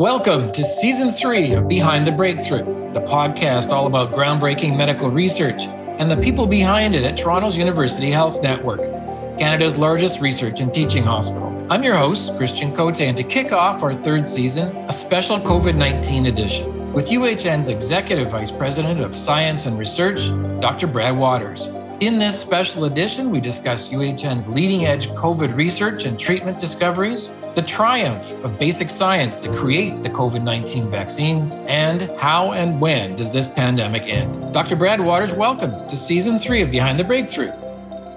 Welcome to season three of Behind the Breakthrough, the podcast all about groundbreaking medical research and the people behind it at Toronto's University Health Network, Canada's largest research and teaching hospital. I'm your host, Christian Cote, and to kick off our third season, a special COVID 19 edition with UHN's Executive Vice President of Science and Research, Dr. Brad Wouters. In this special edition, we discuss UHN's leading edge COVID research and treatment discoveries, the triumph of basic science to create the COVID 19 vaccines, and how and when does this pandemic end? Dr. Brad Wouters, welcome to season three of Behind the Breakthrough.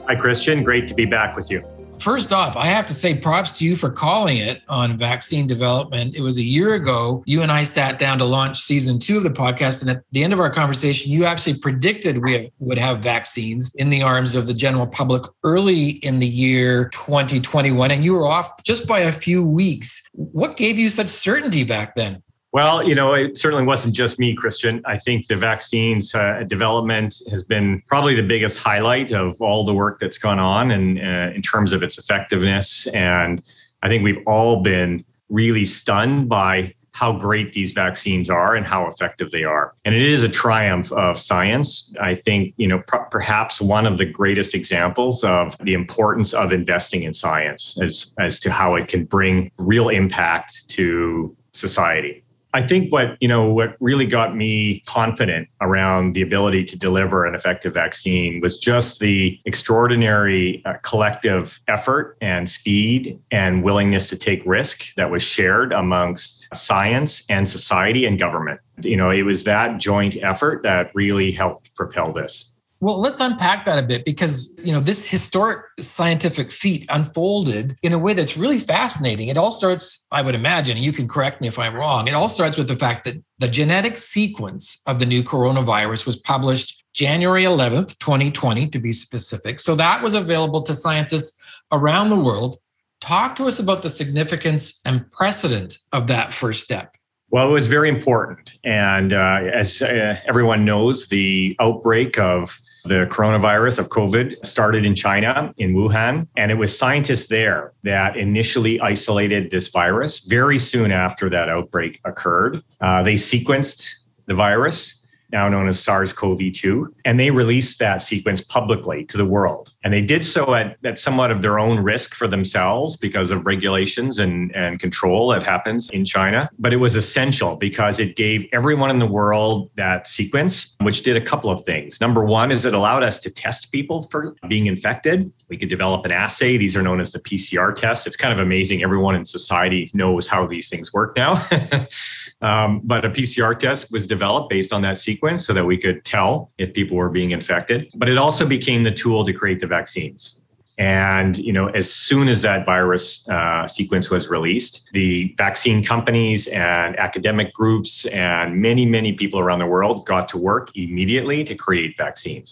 Hi, Christian. Great to be back with you. First off, I have to say props to you for calling it on vaccine development. It was a year ago. You and I sat down to launch season two of the podcast. And at the end of our conversation, you actually predicted we would have vaccines in the arms of the general public early in the year 2021. And you were off just by a few weeks. What gave you such certainty back then? Well, you know, it certainly wasn't just me, Christian. I think the vaccines uh, development has been probably the biggest highlight of all the work that's gone on and uh, in terms of its effectiveness. And I think we've all been really stunned by how great these vaccines are and how effective they are. And it is a triumph of science. I think, you know, perhaps one of the greatest examples of the importance of investing in science as, as to how it can bring real impact to society. I think what you know what really got me confident around the ability to deliver an effective vaccine was just the extraordinary uh, collective effort and speed and willingness to take risk that was shared amongst science and society and government. You know, it was that joint effort that really helped propel this. Well, let's unpack that a bit because, you know, this historic scientific feat unfolded in a way that's really fascinating. It all starts, I would imagine, and you can correct me if I'm wrong, it all starts with the fact that the genetic sequence of the new coronavirus was published January 11th, 2020, to be specific. So that was available to scientists around the world. Talk to us about the significance and precedent of that first step. Well, it was very important. And uh, as uh, everyone knows, the outbreak of the coronavirus of COVID started in China, in Wuhan, and it was scientists there that initially isolated this virus. Very soon after that outbreak occurred, uh, they sequenced the virus now known as SARS CoV 2. And they released that sequence publicly to the world. And they did so at, at somewhat of their own risk for themselves because of regulations and, and control that happens in China. But it was essential because it gave everyone in the world that sequence, which did a couple of things. Number one is it allowed us to test people for being infected. We could develop an assay. These are known as the PCR tests. It's kind of amazing. Everyone in society knows how these things work now. um, but a PCR test was developed based on that sequence so that we could tell if people were being infected. But it also became the tool to create the vaccines. And you know, as soon as that virus uh, sequence was released, the vaccine companies and academic groups and many, many people around the world got to work immediately to create vaccines.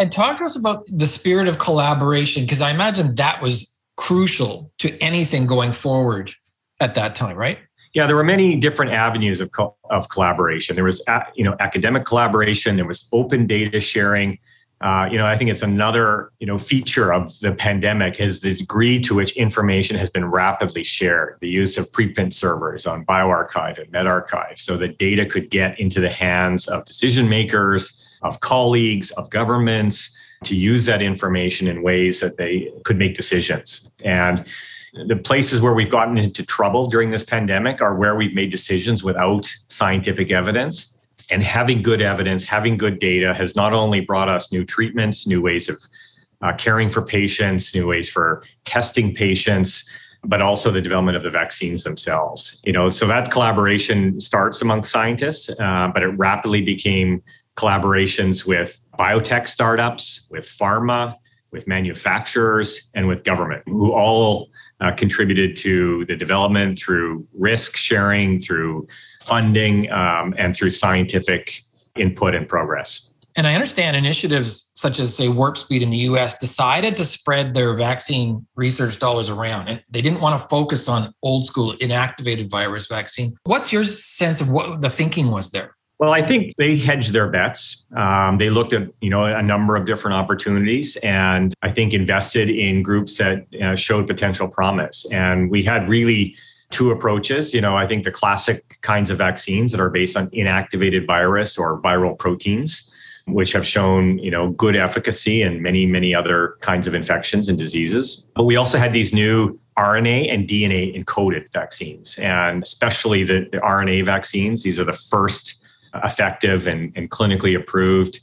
And talk to us about the spirit of collaboration, because I imagine that was crucial to anything going forward at that time, right? Yeah, there were many different avenues of, co- of collaboration. There was, you know, academic collaboration. There was open data sharing. Uh, you know, I think it's another, you know, feature of the pandemic is the degree to which information has been rapidly shared. The use of preprint servers on bioRxiv and medRxiv, so that data could get into the hands of decision makers, of colleagues, of governments to use that information in ways that they could make decisions. And the places where we've gotten into trouble during this pandemic are where we've made decisions without scientific evidence. And having good evidence, having good data has not only brought us new treatments, new ways of uh, caring for patients, new ways for testing patients, but also the development of the vaccines themselves. You know, so that collaboration starts among scientists, uh, but it rapidly became collaborations with biotech startups, with pharma, with manufacturers, and with government, who all uh, contributed to the development through risk sharing, through funding, um, and through scientific input and progress. And I understand initiatives such as, say, Warp Speed in the US decided to spread their vaccine research dollars around. And they didn't want to focus on old school inactivated virus vaccine. What's your sense of what the thinking was there? Well, I think they hedged their bets. Um, they looked at you know a number of different opportunities, and I think invested in groups that uh, showed potential promise. And we had really two approaches. You know, I think the classic kinds of vaccines that are based on inactivated virus or viral proteins which have shown you know good efficacy in many many other kinds of infections and diseases but we also had these new RNA and DNA encoded vaccines and especially the, the RNA vaccines these are the first effective and, and clinically approved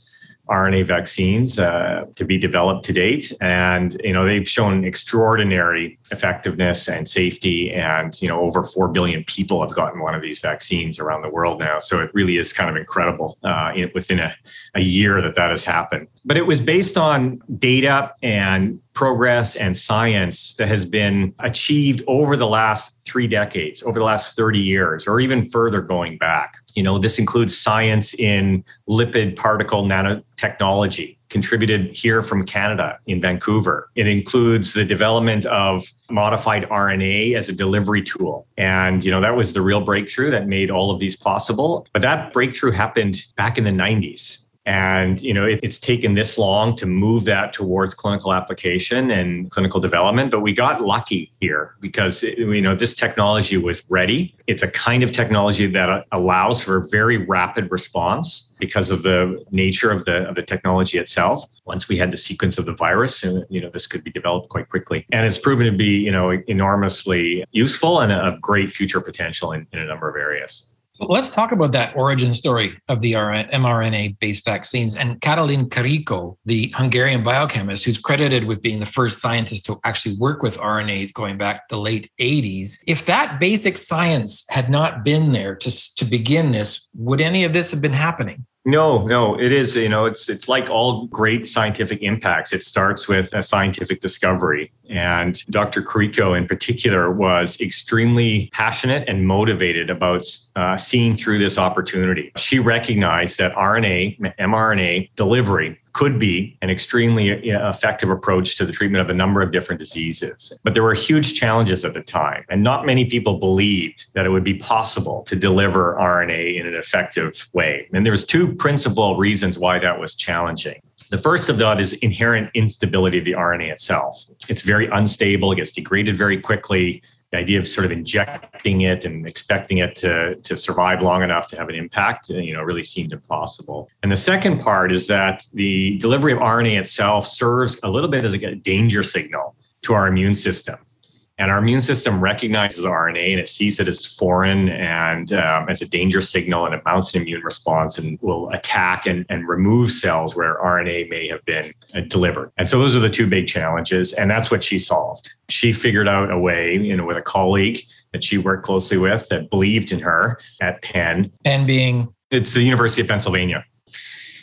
RNA vaccines uh, to be developed to date, and you know they've shown extraordinary effectiveness and safety, and you know over four billion people have gotten one of these vaccines around the world now. So it really is kind of incredible uh, within a, a year that that has happened. But it was based on data and progress and science that has been achieved over the last three decades, over the last 30 years, or even further going back. You know, this includes science in lipid particle nanotechnology, contributed here from Canada in Vancouver. It includes the development of modified RNA as a delivery tool. And, you know, that was the real breakthrough that made all of these possible. But that breakthrough happened back in the 90s. And you know, it, it's taken this long to move that towards clinical application and clinical development, but we got lucky here because it, you know this technology was ready. It's a kind of technology that uh, allows for very rapid response because of the nature of the of the technology itself. Once we had the sequence of the virus, and you know, this could be developed quite quickly, and it's proven to be you know enormously useful and of great future potential in, in a number of areas. Let's talk about that origin story of the mRNA based vaccines. And Katalin Karikó, the Hungarian biochemist who's credited with being the first scientist to actually work with RNAs going back the late 80s, if that basic science had not been there to, to begin this, would any of this have been happening? No, no, it is, you know, it's it's like all great scientific impacts. It starts with a scientific discovery. And Dr. Karikó in particular was extremely passionate and motivated about uh, seeing through this opportunity. She recognized that RNA, mRNA delivery could be an extremely uh, effective approach to the treatment of a number of different diseases. But there were huge challenges at the time, and not many people believed that it would be possible to deliver RNA in an effective way. And there was two principal reasons why that was challenging. The first of that is inherent instability of the RNA itself. It's very unstable, it gets degraded very quickly the idea of sort of injecting it and expecting it to, to survive long enough to have an impact, uh, you know, really seemed impossible. And the second part is that the delivery of RNA itself serves a little bit as a danger signal to our immune system. And our immune system recognizes RNA and it sees it as foreign and um, as a danger signal, and it mounts an immune response and will attack and, and remove cells where RNA may have been uh, delivered. And so those are the two big challenges, and that's what she solved. She figured out a way, you know, with a colleague that she worked closely with that believed in her at Penn. Penn being it's the University of Pennsylvania.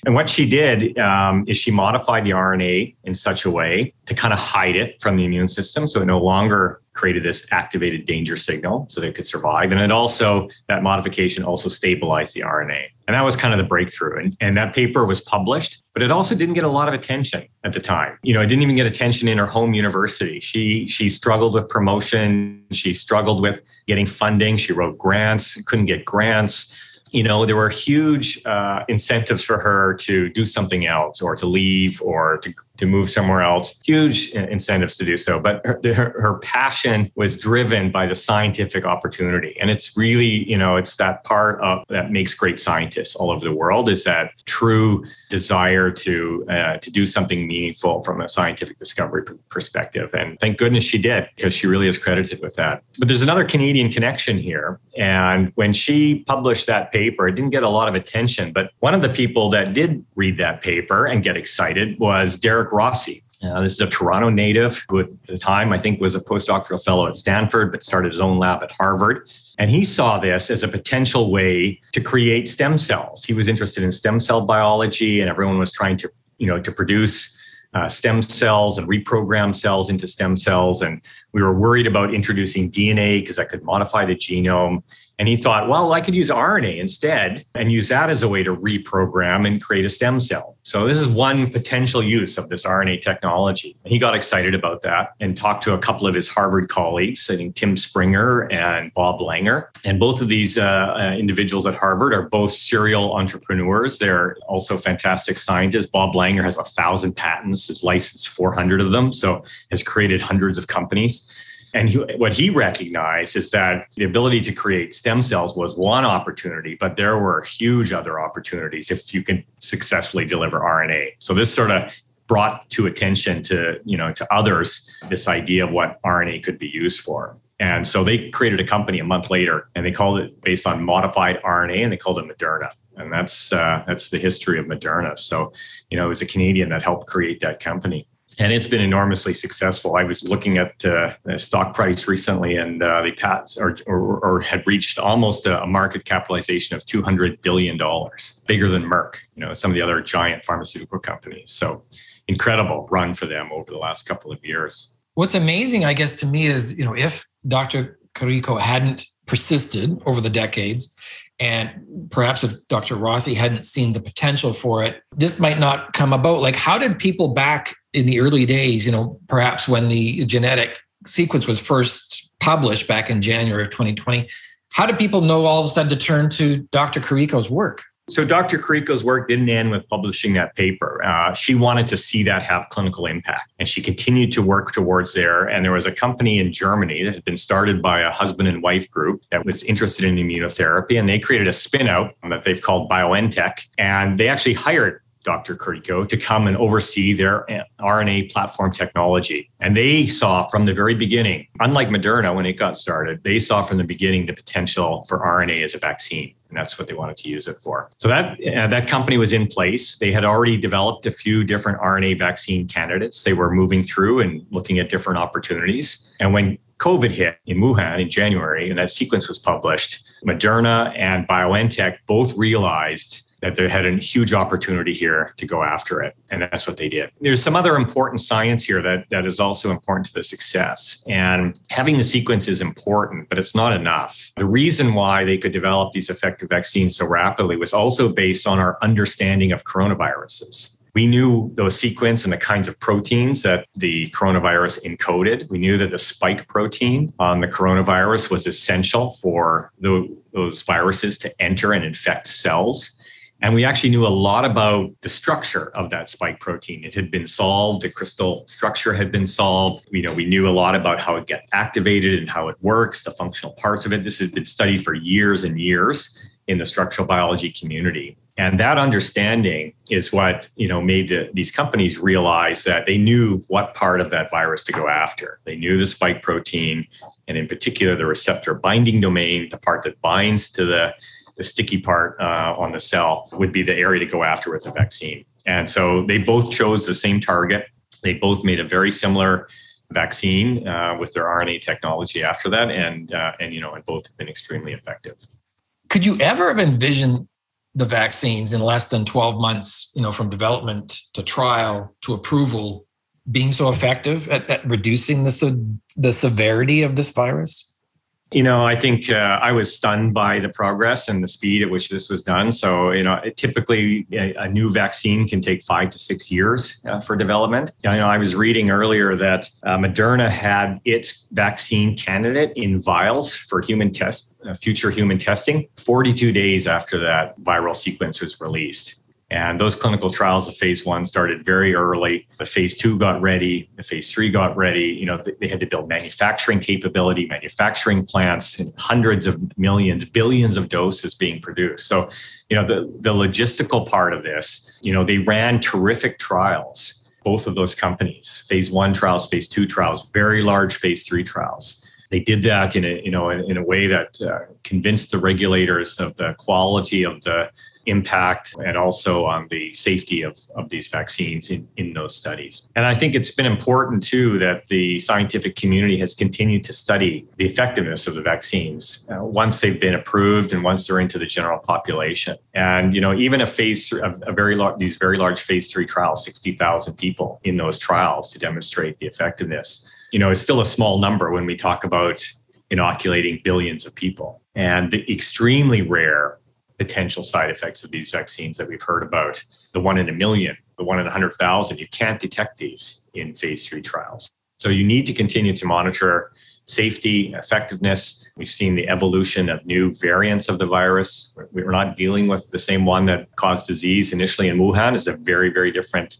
And what she did um, is she modified the RNA in such a way to kind of hide it from the immune system. So it no longer created this activated danger signal so it could survive. And it also, that modification also stabilized the RNA. And that was kind of the breakthrough. And, and that paper was published, but it also didn't get a lot of attention at the time. You know, it didn't even get attention in her home university. She she struggled with promotion. She struggled with getting funding. She wrote grants, couldn't get grants you know, there were huge uh, incentives for her to do something else or to leave or to to move somewhere else. Huge incentives to do so. But her, her, her, passion was driven by the scientific opportunity. And it's really, you know, it's that part of that makes great scientists all over the world is that true desire to uh, to do something meaningful from a scientific discovery perspective. And thank goodness she did because she really is credited with that. But there's another Canadian connection here. And when she published that paper, it didn't get a lot of attention. But one of the people that did read that paper and get excited was Derrick Rossi. Uh, this is a Toronto native who, at the time, I think was a postdoctoral fellow at Stanford, but started his own lab at Harvard. And he saw this as a potential way to create stem cells. He was interested in stem cell biology, and everyone was trying to, you know, to produce uh, stem cells and reprogram cells into stem cells. And we were worried about introducing DNA because that could modify the genome. And he thought, well, I could use RNA instead and use that as a way to reprogram and create a stem cell. So this is one potential use of this RNA technology. And he got excited about that and talked to a couple of his Harvard colleagues, I think Tim Springer and Bob Langer. And both of these uh, uh, individuals at Harvard are both serial entrepreneurs. They're also fantastic scientists. Bob Langer has a thousand patents, has licensed 400 of them, so has created hundreds of companies. And he, what he recognized is that the ability to create stem cells was one opportunity, but there were huge other opportunities if you can successfully deliver RNA. So this sort of brought to attention to you know to others this idea of what RNA could be used for. And so they created a company a month later, and they called it based on modified RNA, and they called it Moderna. And that's uh, that's the history of Moderna. So, you know, it was a Canadian that helped create that company and it's been enormously successful. I was looking at uh, the stock price recently, and uh, they passed or, or, or, had reached almost a market capitalization of two hundred billion dollars, bigger than Merck. You know, some of the other giant pharmaceutical companies. So, incredible run for them over the last couple of years. What's amazing, I guess, to me is you know if Dr. Karikó hadn't persisted over the decades and perhaps if Dr. Rossi hadn't seen the potential for it, this might not come about. Like, how did people back in the early days, you know, perhaps when the genetic sequence was first published back in January of 2020, how did people know all of a sudden to turn to Dr. Karikó's work? So Dr. Karikó's work didn't end with publishing that paper. Uh, she wanted to see that have clinical impact, and she continued to work towards there. And there was a company in Germany that had been started by a husband and wife group that was interested in immunotherapy, and they created a spinout that they've called BioNTech, and they actually hired Dr. Karikó to come and oversee their RNA platform technology. And they saw from the very beginning, unlike Moderna when it got started, they saw from the beginning the potential for RNA as a vaccine. And that's what they wanted to use it for. So that uh, that company was in place. They had already developed a few different RNA vaccine candidates. They were moving through and looking at different opportunities. And when COVID hit in Wuhan in January and that sequence was published, Moderna and BioNTech both realized that they had a huge opportunity here to go after it. And that's what they did. There's some other important science here that, that is also important to the success. And having the sequence is important, but it's not enough. The reason why they could develop these effective vaccines so rapidly was also based on our understanding of coronaviruses. We knew those sequence and the kinds of proteins that the coronavirus encoded. We knew that the spike protein on the coronavirus was essential for the, those viruses to enter and infect cells. And we actually knew a lot about the structure of that spike protein. It had been solved, the crystal structure had been solved. You know, we knew a lot about how it gets activated and how it works, the functional parts of it. This has been studied for years and years in the structural biology community. And that understanding is what you know made the, these companies realize that they knew what part of that virus to go after. They knew the spike protein, and in particular the receptor binding domain, the part that binds to the the sticky part uh, on the cell would be the area to go after with the vaccine. And so they both chose the same target. They both made a very similar vaccine uh, with their RNA technology after that, and uh, and you know, and both have been extremely effective. Could you ever have envisioned the vaccines in less than 12 months, you know, from development to trial to approval, being so effective at, at reducing the the severity of this virus? You know, I think uh, I was stunned by the progress and the speed at which this was done. So, you know, typically a, a, new vaccine can take five to six years uh, for development. You know, I was reading earlier that uh, Moderna had its vaccine candidate in vials for human test, uh, future human testing, 42 days after that viral sequence was released. And those clinical trials of phase one started very early. The phase two got ready. The phase three got ready. You know, they had to build manufacturing capability, manufacturing plants, and hundreds of millions, billions of doses being produced. So, you know, the, the logistical part of this, you know, they ran terrific trials, both of those companies, phase one trials, phase two trials, very large phase three trials they did that in a you know in, in a way that uh, convinced the regulators of the quality of the impact and also on the safety of, of these vaccines in, in those studies. And I think it's been important too that the scientific community has continued to study the effectiveness of the vaccines uh, once they've been approved and once they're into the general population. And you know, even a phase three, a, a very large, these very large phase three trials, 60,000 people in those trials to demonstrate the effectiveness, you know, is still a small number when we talk about inoculating billions of people. And the extremely rare potential side effects of these vaccines that we've heard about, the one in a million, the one in a 100,000, you can't detect these in phase three trials. So you need to continue to monitor safety, effectiveness. We've seen the evolution of new variants of the virus. We're not dealing with the same one that caused disease initially in Wuhan. It's a very, very different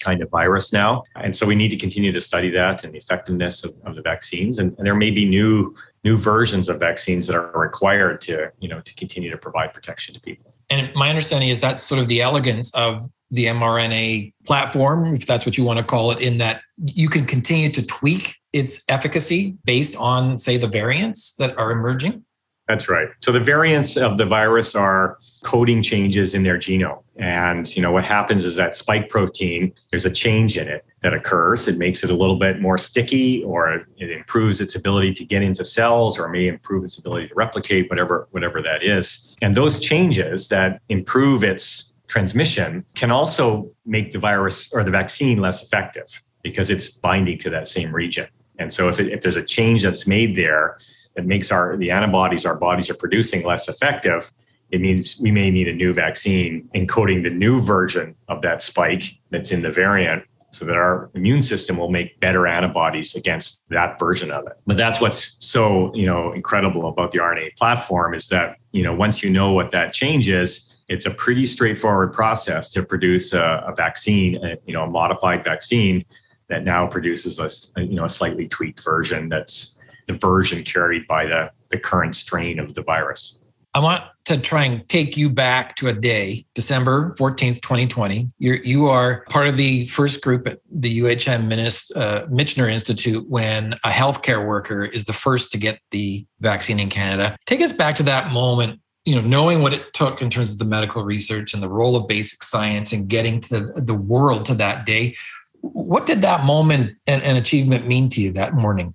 kind of virus now. And so we need to continue to study that and the effectiveness of, of the vaccines. And, and there may be new new versions of vaccines that are required to, you know, to continue to provide protection to people. And my understanding is that's sort of the elegance of the mRNA platform, if that's what you want to call it, in that you can continue to tweak its efficacy based on, say, the variants that are emerging. That's right. So the variants of the virus are coding changes in their genome. And you know what happens is that spike protein, there's a change in it that occurs. It makes it a little bit more sticky, or it improves its ability to get into cells, or may improve its ability to replicate, whatever whatever that is. And those changes that improve its transmission can also make the virus or the vaccine less effective because it's binding to that same region. And so if, it, if there's a change that's made there that makes our the antibodies our bodies are producing less effective, it means we may need a new vaccine encoding the new version of that spike that's in the variant so that our immune system will make better antibodies against that version of it. But that's what's so, you know, incredible about the RNA platform is that, you know, once you know what that change is, it's a pretty straightforward process to produce a, a vaccine, a, you know, a modified vaccine that now produces a, you know, a slightly tweaked version that's the version carried by the, the current strain of the virus. I want to try and take you back to a day, December 14th, 2020. You're, you are part of the first group at the UHM uh, Michener Institute when a healthcare worker is the first to get the vaccine in Canada. Take us back to that moment, you know, knowing what it took in terms of the medical research and the role of basic science and getting to the, the world to that day. What did that moment and, and achievement mean to you that morning?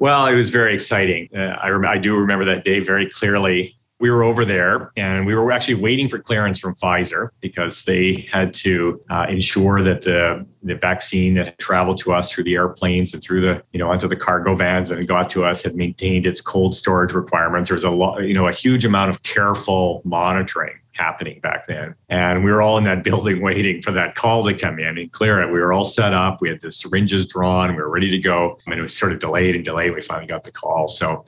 Well, it was very exciting. Uh, I, rem- I do remember that day very clearly we were over there and we were actually waiting for clearance from Pfizer because they had to uh, ensure that the, the vaccine that traveled to us through the airplanes and through the, you know, onto the cargo vans and got to us had maintained its cold storage requirements. There was a lot, you know, a huge amount of careful monitoring happening back then. And we were all in that building waiting for that call to come in and clear it. We were all set up. We had the syringes drawn. We were ready to go. And it was sort of delayed and delayed. We finally got the call. So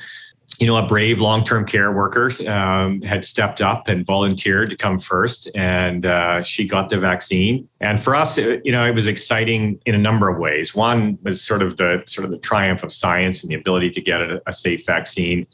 you know, a brave long-term care worker um, had stepped up and volunteered to come first, and uh, she got the vaccine. And for us, it, you know, it was exciting in a number of ways. One was sort of the sort of the triumph of science and the ability to get a, a safe vaccine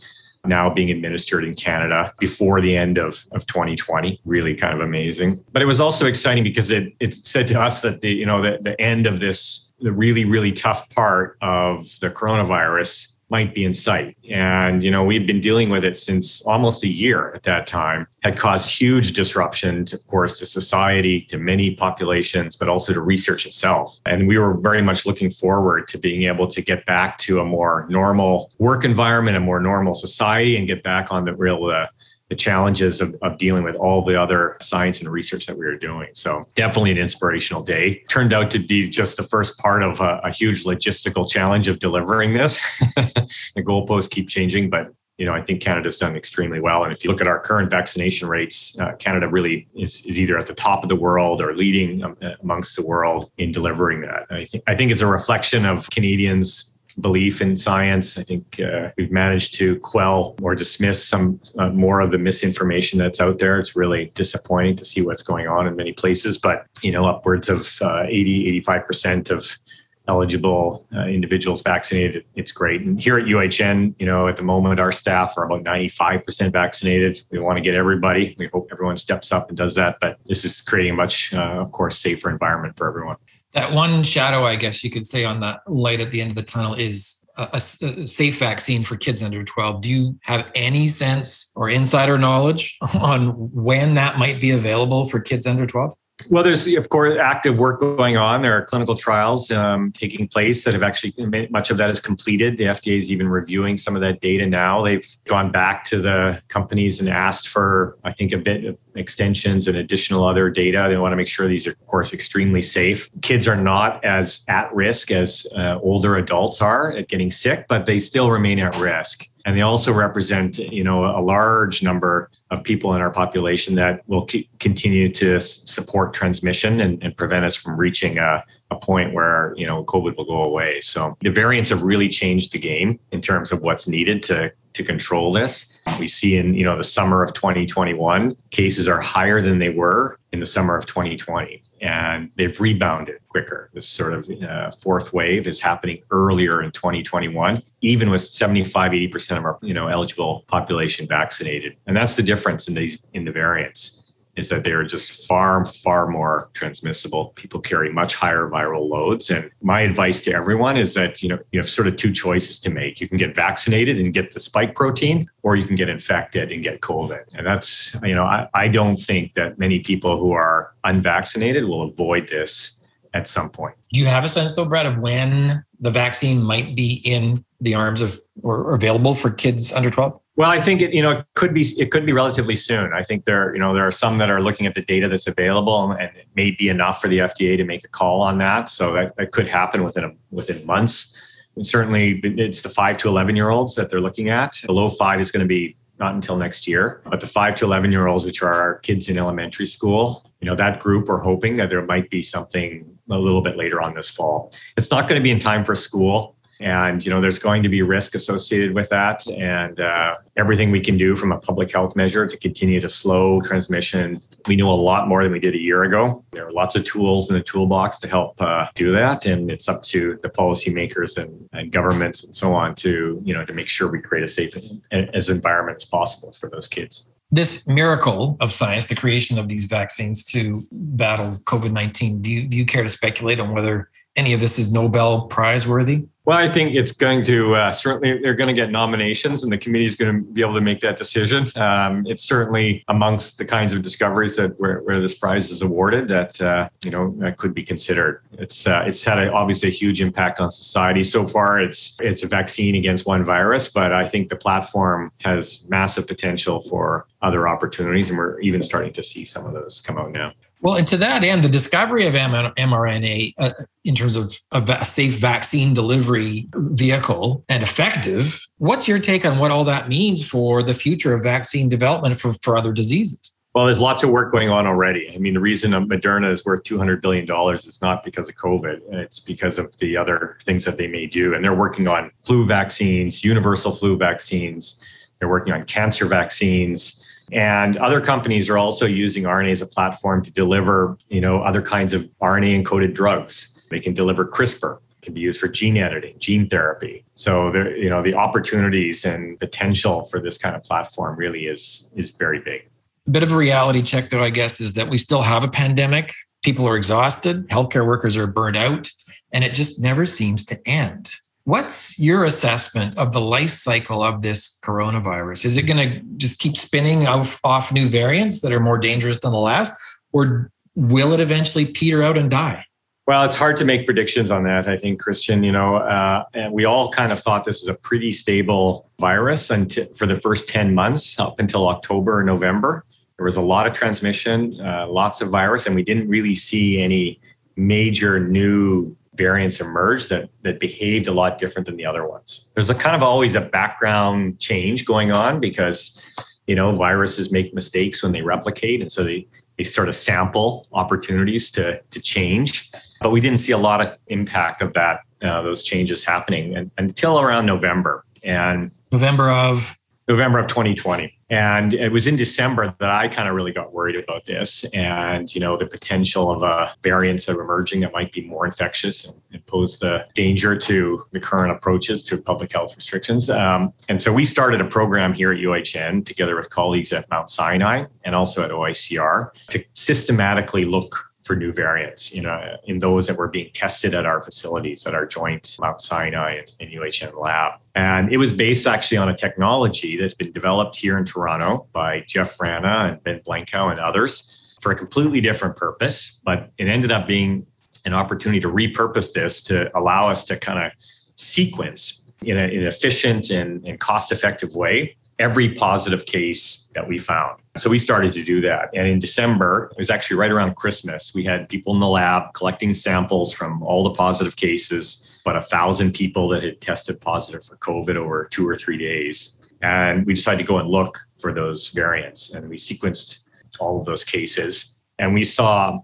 now being administered in Canada before the end of, of 2020. Really kind of amazing. But it was also exciting because it, it said to us that the, you know, the, the end of this, the really, really tough part of the coronavirus might be in sight. And, you know, we've been dealing with it since almost a year at that time, had caused huge disruption, to, of course, to society, to many populations, but also to research itself. And we were very much looking forward to being able to get back to a more normal work environment, a more normal society, and get back on the real uh, the challenges of, of dealing with all the other science and research that we were doing. So definitely an inspirational day. Turned out to be just the first part of a, a huge logistical challenge of delivering this. the goalposts keep changing, but you know, I think Canada's done extremely well. And if you look at our current vaccination rates, uh, Canada really is, is either at the top of the world or leading um, amongst the world in delivering that. I think I think it's a reflection of Canadians belief in science. I think uh, we've managed to quell or dismiss some uh, more of the misinformation that's out there. It's really disappointing to see what's going on in many places, but you know, upwards of uh, 80, 85% of eligible uh, individuals vaccinated. It's great. And here at UHN, you know, at the moment, our staff are about 95% vaccinated. We want to get everybody. We hope everyone steps up and does that. But this is creating a much, uh, of course, safer environment for everyone that one shadow, I guess you could say, on that light at the end of the tunnel is a, a, safe vaccine for kids under 12. Do you have any sense or insider knowledge on when that might be available for kids under 12? Well, there's of course active work going on. There are clinical trials um, taking place that have actually much of that is completed. The FDA is even reviewing some of that data now. They've gone back to the companies and asked for, I think, a bit of extensions and additional other data. They want to make sure these are, of course, extremely safe. Kids are not as at risk as uh, older adults are at getting sick, but they still remain at risk and they also represent you know a large number of people in our population that will continue to support transmission and, and prevent us from reaching a, a, point where you know covid will go away. So the variants have really changed the game in terms of what's needed to to control this. We see in you know the summer of 2021 cases are higher than they were in the summer of 2020, and they've rebounded quicker. This sort of uh, fourth wave is happening earlier in 2021, even with 75, 80% of our you know eligible population vaccinated, and that's the difference in these in the variants is that they are just far, far more transmissible. People carry much higher viral loads. And my advice to everyone is that, you know, you have sort of two choices to make. You can get vaccinated and get the spike protein, or you can get infected and get COVID. And that's, you know, I, I don't think that many people who are unvaccinated will avoid this at some point. Do you have a sense, though, Brett, of when the vaccine might be in the arms of or available for kids under 12? Well, I think it, you know, it could be it could be relatively soon. I think there, you know, there are some that are looking at the data that's available and it may be enough for the FDA to make a call on that. So that, that could happen within a, within months. And certainly it's the five to 11 year olds that they're looking at. Below five is going to be not until next year, but the five to 11 year olds, which are our kids in elementary school, you know, that group are hoping that there might be something a little bit later on this fall. It's not going to be in time for school and you know there's going to be risk associated with that. And uh, everything we can do from a public health measure to continue to slow transmission we know a lot more than we did a year ago. There are lots of tools in the toolbox to help uh, do that. And it's up to the policymakers and, and governments and so on to you know to make sure we create a safe as environment as possible for those kids. This miracle of science, the creation of these vaccines to battle COVID 19, do you, do you care to speculate on whether any of this is Nobel Prize worthy? Well, I think it's going to uh, certainly they're going to get nominations, and the committee is going to be able to make that decision. Um, it's certainly amongst the kinds of discoveries that where, where this prize is awarded that uh, you know could be considered. It's uh, it's had a, obviously a huge impact on society so far. It's it's a vaccine against one virus, but I think the platform has massive potential for other opportunities, and we're even starting to see some of those come out now. Well, and to that end, the discovery of mRNA uh, in terms of a safe vaccine delivery vehicle and effective, what's your take on what all that means for the future of vaccine development for, for other diseases? Well, there's lots of work going on already. I mean, the reason Moderna is worth $200 billion is not because of COVID, it's because of the other things that they may do. And they're working on flu vaccines, universal flu vaccines, they're working on cancer vaccines and other companies are also using RNA as a platform to deliver, you know, other kinds of RNA encoded drugs. They can deliver CRISPR, can be used for gene editing, gene therapy. So there, you know, the opportunities and potential for this kind of platform really is is very big. A bit of a reality check, though, I guess, is that we still have a pandemic. People are exhausted, healthcare workers are burnt out, and it just never seems to end. What's your assessment of the life cycle of this coronavirus? Is it going to just keep spinning off, off new variants that are more dangerous than the last, or will it eventually peter out and die? Well, it's hard to make predictions on that. I think, Christian, you know, uh, we all kind of thought this was a pretty stable virus until, for the first 10 months up until October or November. There was a lot of transmission, uh, lots of virus, and we didn't really see any major new variants emerged that that behaved a lot different than the other ones. There's a kind of always a background change going on because you know viruses make mistakes when they replicate, and so they they sort of sample opportunities to to change. But we didn't see a lot of impact of that uh, those changes happening and, until around November and November of November of 2020. And it was in December that I kind of really got worried about this and, you know, the potential of a variants that emerging that might be more infectious and, and pose the danger to the current approaches to public health restrictions. Um, and so we started a program here at UHN together with colleagues at Mount Sinai and also at OICR to systematically look for new variants, you know, in those that were being tested at our facilities, at our joint Mount Sinai and, and UHN lab. And it was based actually on a technology that's been developed here in Toronto by Jeff Wrana and Ben Blencowe and others for a completely different purpose. But it ended up being an opportunity to repurpose this to allow us to kind of sequence in, a, in an efficient and, and cost effective way every positive case that we found. So we started to do that. And in December, it was actually right around Christmas, we had people in the lab collecting samples from all the positive cases, but a thousand people that had tested positive for COVID over two or three days. And we decided to go and look for those variants. And we sequenced all of those cases. And we saw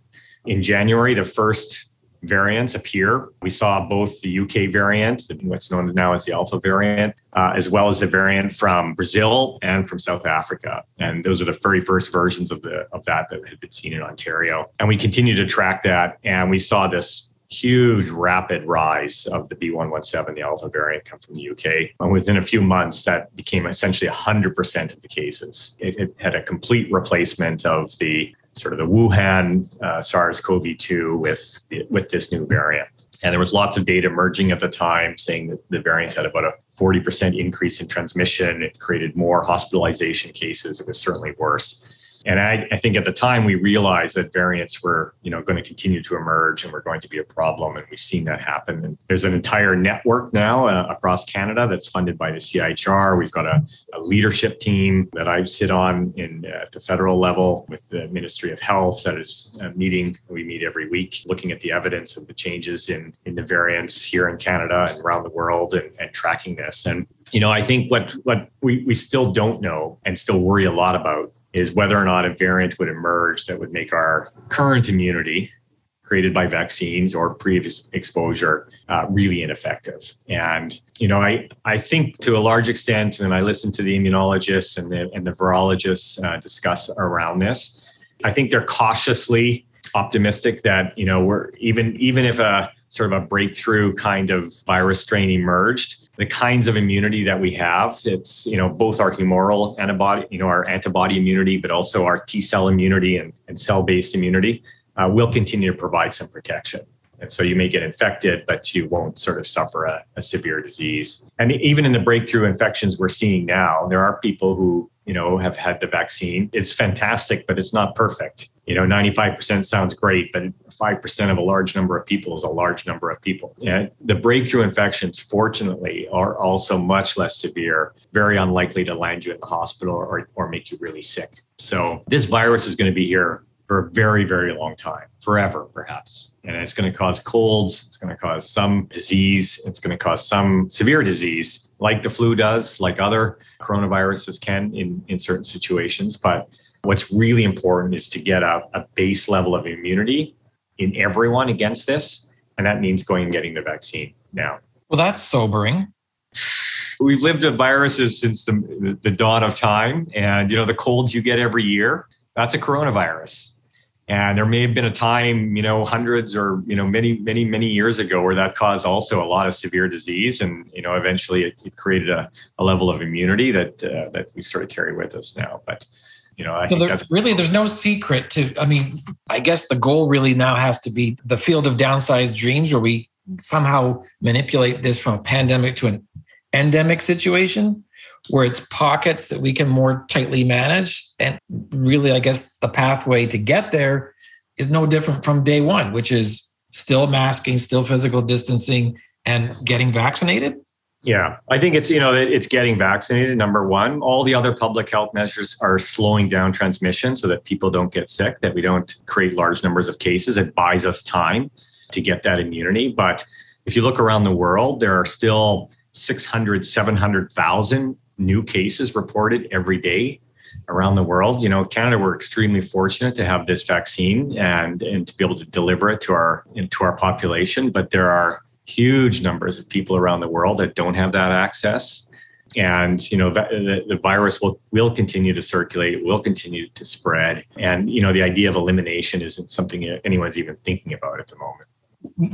in January the first variants appear. We saw both the UK variant, what's known now as the Alpha variant, uh, as well as the variant from Brazil and from South Africa. And those are the very first versions of the of that that had been seen in Ontario. And we continue to track that, and we saw this huge rapid rise of the B117, the Alpha variant, come from the UK. And within a few months, that became essentially 100% of the cases. It, it had a complete replacement of the sort of the Wuhan uh, SARS-CoV-2 with the, with this new variant. And there was lots of data emerging at the time saying that the variant had about a 40% increase in transmission. It created more hospitalization cases. It was certainly worse. And I, I, think at the time we realized that variants were, you know, going to continue to emerge and were going to be a problem, and we've seen that happen. And there's an entire network now uh, across Canada that's funded by the CIHR. We've got a, a leadership team that I sit on in uh, at the federal level with the Ministry of Health that is uh, meeting. We meet every week, looking at the evidence of the changes in in the variants here in Canada and around the world, and, and tracking this. And you know, I think what what we we still don't know and still worry a lot about is whether or not a variant would emerge that would make our current immunity created by vaccines or previous exposure uh, really ineffective. And you know, I I think to a large extent, and I listen to the immunologists and the and the virologists uh, discuss around this. I think they're cautiously optimistic that you know we're even even if a sort of a breakthrough kind of virus strain emerged, the kinds of immunity that we have, it's, you know, both our humoral antibody, you know, our antibody immunity, but also our T cell immunity and, and cell based immunity uh, will continue to provide some protection. And so you may get infected, but you won't sort of suffer a, a severe disease. And even in the breakthrough infections we're seeing now, there are people who you know, have had the vaccine. It's fantastic, but it's not perfect. You know, 95% sounds great, but 5% of a large number of people is a large number of people. And the breakthrough infections, fortunately, are also much less severe, very unlikely to land you in the hospital or, or make you really sick. So this virus is going to be here for a very, very long time, forever, perhaps. And it's going to cause colds, it's going to cause some disease, it's going to cause some severe disease, like the flu does, like other coronaviruses can in, in certain situations. But what's really important is to get a, a base level of immunity in everyone against this. And that means going and getting the vaccine now. Well, that's sobering. We've lived with viruses since the, the dawn of time. And, you know, the colds you get every year, that's a coronavirus. And there may have been a time, you know, hundreds or, you know, many, many, many years ago where that caused also a lot of severe disease. And, you know, eventually it, it created a, a, level of immunity that, uh, that we sort of carry with us now. But, you know, I so think there, really there's no secret to, I mean, I guess the goal really now has to be the field of downsized dreams where we somehow manipulate this from a pandemic to an endemic situation where it's pockets that we can more tightly manage. And really, I guess the pathway to get there is no different from day one, which is still masking, still physical distancing, and getting vaccinated. Yeah, I think it's you know it's getting vaccinated. Number one, all the other public health measures are slowing down transmission so that people don't get sick, that we don't create large numbers of cases. It buys us time to get that immunity. But if you look around the world, there are still 600, 700,000 new cases reported every day around the world. You know, Canada, we're extremely fortunate to have this vaccine and, and to be able to deliver it to our to our population. But there are huge numbers of people around the world that don't have that access. And you know the, the virus will will continue to circulate, will continue to spread, and you know the idea of elimination isn't something anyone's even thinking about at the moment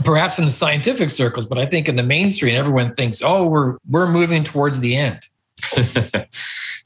perhaps in the scientific circles, but I think in the mainstream, everyone thinks, "Oh, we're we're moving towards the end."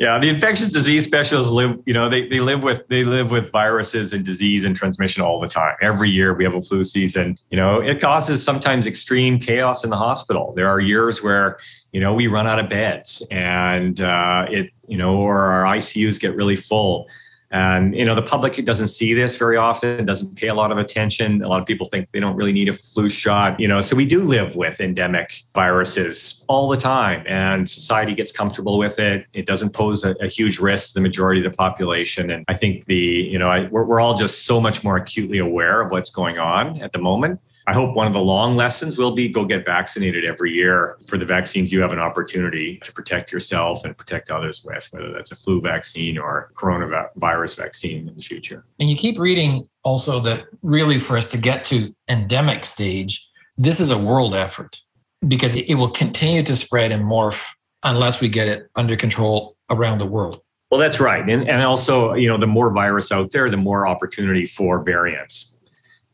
yeah, the infectious disease specialists live, you know, they, they live with they live with viruses and disease and transmission all the time. Every year we have a flu season. You know, it causes sometimes extreme chaos in the hospital. There are years where you know we run out of beds and uh, it you know or our ICUs get really full. And you know, the public doesn't see this very often, doesn't pay a lot of attention. A lot of people think they don't really need a flu shot. You know, so we do live with endemic viruses all the time, and society gets comfortable with it. It doesn't pose a, a huge risk to the majority of the population. And I think the you know I, we're, we're all just so much more acutely aware of what's going on at the moment. I hope one of the long lessons will be go get vaccinated every year for the vaccines you have an opportunity to protect yourself and protect others with, whether that's a flu vaccine or coronavirus vaccine in the future. And you keep reading also that really for us to get to endemic stage, this is a world effort because it will continue to spread and morph unless we get it under control around the world. Well, that's right. And, and also, you know, the more virus out there, the more opportunity for variants.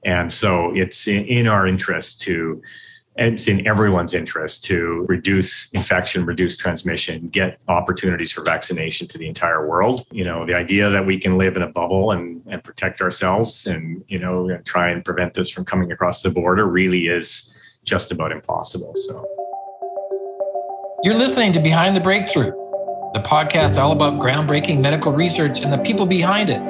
And so it's in, our interest to, it's in everyone's interest to reduce infection, reduce transmission, get opportunities for vaccination to the entire world. You know, the idea that we can live in a bubble and, and protect ourselves and, you know, try and prevent this from coming across the border really is just about impossible. So you're listening to Behind the Breakthrough the podcast all about groundbreaking medical research and the people behind it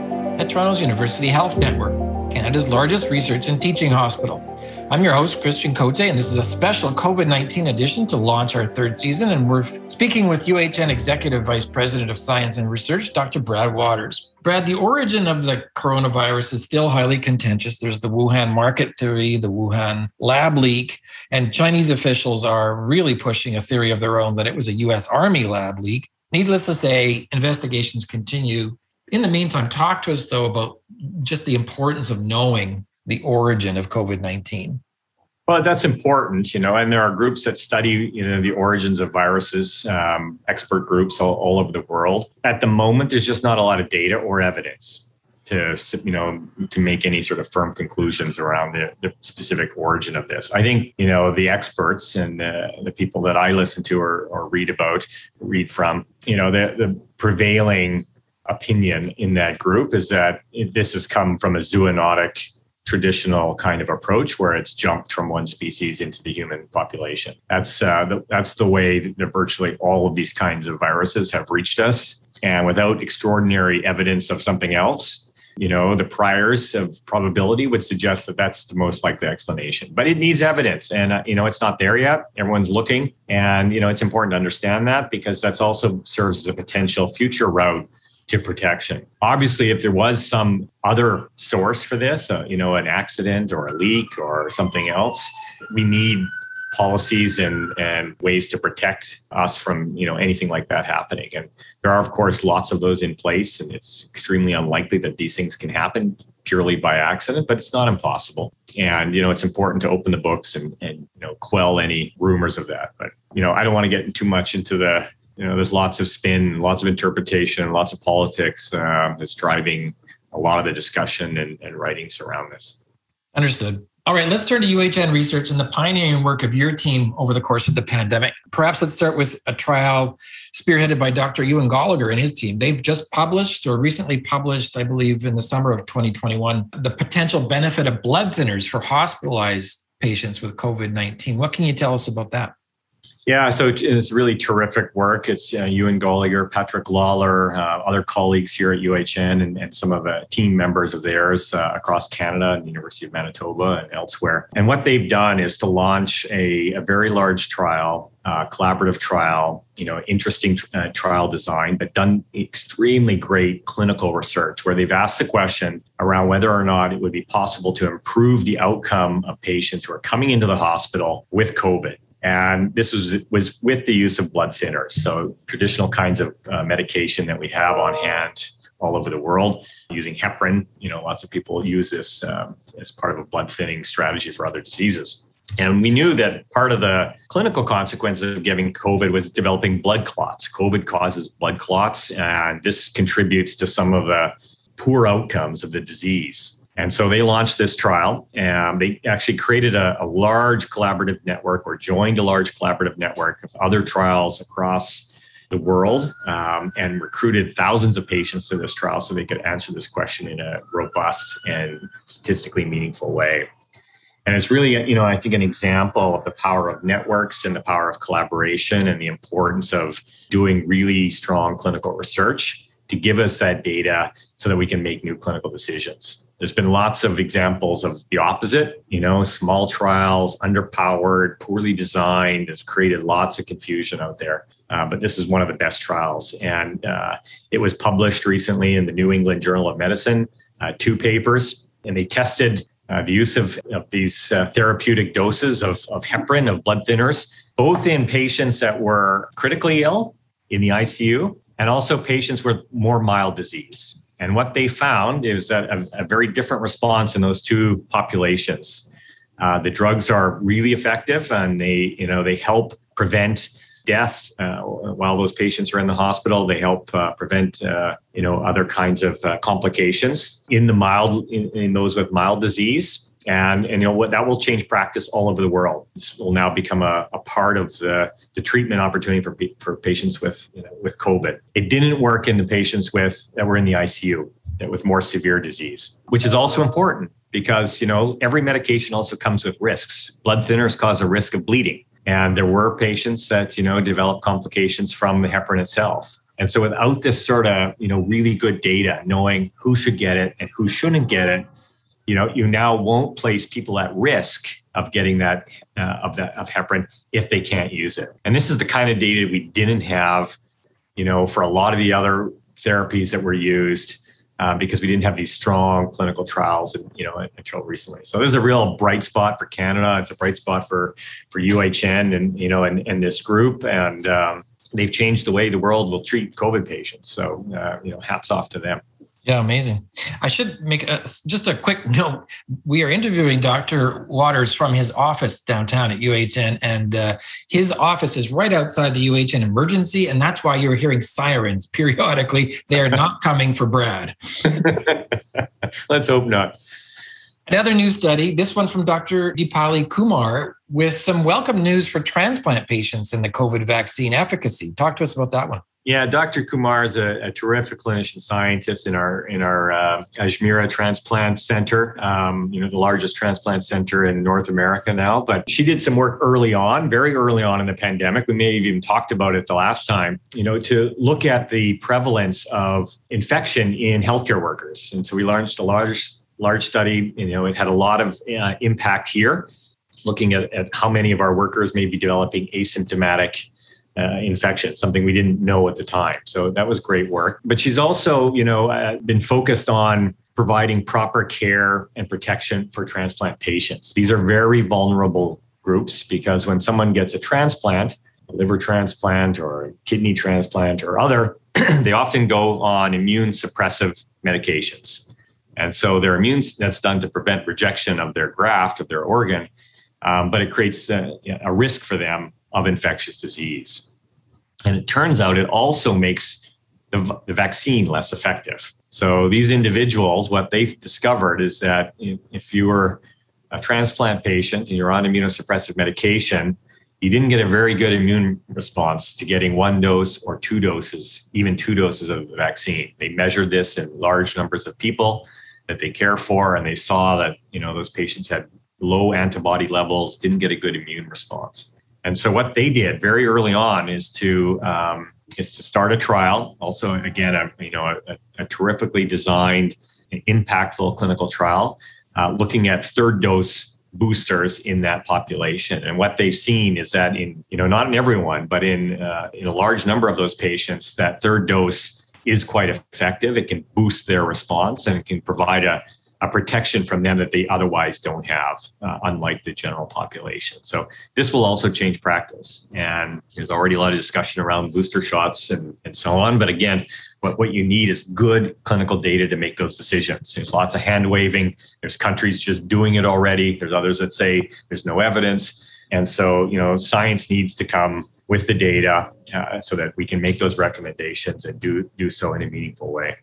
at Toronto's University Health Network, Canada's largest research and teaching hospital. I'm your host, Christian Cote, and this is a special COVID 19 edition to launch our third season. And we're speaking with UHN Executive Vice President of Science and Research, Dr. Brad Wouters. Brad, the origin of the coronavirus is still highly contentious. There's the Wuhan market theory, the Wuhan lab leak, and Chinese officials are really pushing a theory of their own that it was a US Army lab leak. Needless to say, investigations continue. In the meantime, talk to us though about just the importance of knowing the origin of COVID 19. Well, that's important, you know, and there are groups that study, you know, the origins of viruses, um, expert groups all, all over the world. At the moment, there's just not a lot of data or evidence to you know to make any sort of firm conclusions around the, the specific origin of this. I think you know the experts and the, the people that I listen to or, or read about, read from, you know the, the prevailing opinion in that group is that this has come from a zoonotic traditional kind of approach where it's jumped from one species into the human population. That's uh, the, that's the way that virtually all of these kinds of viruses have reached us, and without extraordinary evidence of something else, you know the priors of probability would suggest that that's the most likely explanation. But it needs evidence. And uh, you know it's not there yet. Everyone's looking. And you know it's important to understand that because that's also serves as a potential future route to protection. Obviously if there was some other source for this uh, you know an accident or a leak or something else we need policies and, and ways to protect us from you know anything like that happening. And there are of course lots of those in place and it's extremely unlikely that these things can happen purely by accident but it's not impossible. And you know it's important to open the books and, and you know quell any rumors of that. But you know i don't want to get too much into the you know there's lots of spin lots of interpretation lots of politics uh, that's driving a lot of the discussion and, and writings around this understood all right, let's turn to UHN research and the pioneering work of your team over the course of the pandemic. Perhaps let's start with a trial spearheaded by Dr. Ewan Goligher and his team. They've just published or recently published, I believe, in the summer of 2021, the potential benefit of blood thinners for hospitalized patients with COVID 19. What can you tell us about that? Yeah, so it's really terrific work. It's uh, Ewan Goligher, Patrick Lawler, uh, other colleagues here at UHN, and, and some of the team members of theirs uh, across Canada and the University of Manitoba and elsewhere. And what they've done is to launch a, a very large trial, uh, collaborative trial, you know, interesting uh, trial design, but done extremely great clinical research where they've asked the question around whether or not it would be possible to improve the outcome of patients who are coming into the hospital with COVID. And this was, was with the use of blood thinners. So, traditional kinds of uh, medication that we have on hand all over the world using heparin. You know, lots of people use this um, as part of a blood thinning strategy for other diseases. And we knew that part of the clinical consequences of giving COVID was developing blood clots. COVID causes blood clots, and this contributes to some of the poor outcomes of the disease. And so they launched this trial and they actually created a, a, large collaborative network or joined a large collaborative network of other trials across the world um, and recruited thousands of patients to this trial so they could answer this question in a robust and statistically meaningful way. And it's really, you know, I think an example of the power of networks and the power of collaboration and the importance of doing really strong clinical research to give us that data so that we can make new clinical decisions. There's been lots of examples of the opposite, you know, small trials, underpowered, poorly designed, has created lots of confusion out there. Uh, but this is one of the best trials. And uh, it was published recently in the New England Journal of Medicine, uh, two papers, and they tested uh, the use of, of these uh, therapeutic doses of, of heparin, of blood thinners, both in patients that were critically ill in the ICU and also patients with more mild disease. And what they found is that a, a very different response in those two populations. Uh, the drugs are really effective and they, you know, they help prevent death uh, while those patients are in the hospital. They help uh, prevent, uh, you know, other kinds of uh, complications in the mild, in, in, those with mild disease. And, and you know what that will change practice all over the world. This will now become a, a part of the, the treatment opportunity for, for patients with you know, with COVID. It didn't work in the patients with that were in the ICU that with more severe disease, which is also important because you know every medication also comes with risks. Blood thinners cause a risk of bleeding and there were patients that, you know, developed complications from the heparin itself. And so without this sort of, you know, really good data, knowing who should get it and who shouldn't get it, you know, you now won't place people at risk of getting that uh, of that of heparin if they can't use it. And this is the kind of data we didn't have, you know, for a lot of the other therapies that were used uh, because we didn't have these strong clinical trials, and, you know, until recently. So there's a real bright spot for Canada. It's a bright spot for for UHN and you know and, and this group, and um, they've changed the way the world will treat COVID patients. So uh, you know, hats off to them. Yeah, amazing. I should make a, just a quick note. We are interviewing Dr. Wouters from his office downtown at UHN, and uh, his office is right outside the UHN emergency, and that's why you're hearing sirens periodically. They are not coming for Brad. Let's hope not. Another new study, this one from Dr. Deepali Kumar, with some welcome news for transplant patients in the COVID vaccine efficacy. Talk to us about that one. Yeah, Dr. Kumar is a, a, terrific clinician scientist in our in our uh, Ajmera Transplant Center. Um, you know, the largest transplant center in North America now. But she did some work early on, very early on in the pandemic. We may have even talked about it the last time. You know, to look at the prevalence of infection in healthcare workers, and so we launched a large large study. You know, it had a lot of uh, impact here, looking at, at how many of our workers may be developing asymptomatic uh, infection, something we didn't know at the time. So that was great work. But she's also, you know, uh, been focused on providing proper care and protection for transplant patients. These are very vulnerable groups because when someone gets a transplant, a liver transplant or kidney transplant or other, they often go on immune suppressive medications. And so their immune that's done to prevent rejection of their graft, of their organ, um, but it creates a, a risk for them of infectious disease. And it turns out it also makes the, the vaccine less effective. So these individuals, what they've discovered is that if you were a transplant patient and you're on immunosuppressive medication, you didn't get a very good immune response to getting one dose or two doses, even two doses of the vaccine. They measured this in large numbers of people that they care for, and they saw that you know those patients had low antibody levels, didn't get a good immune response. And so what they did very early on is to um, is to start a trial. Also, again, a you know a, a terrifically designed, impactful clinical trial, uh, looking at third dose boosters in that population. And what they've seen is that in you know not in everyone, but in uh, in a large number of those patients, that third dose is quite effective. It can boost their response and it can provide a, a protection from them that they otherwise don't have, uh, unlike the general population. So this will also change practice. And there's already a lot of discussion around booster shots and, and so on. But again, what, what you need is good clinical data to make those decisions. There's lots of hand waving. There's countries just doing it already. There's others that say there's no evidence. And so, you know, science needs to come with the data uh, so that we can make those recommendations and do, do so in a meaningful way.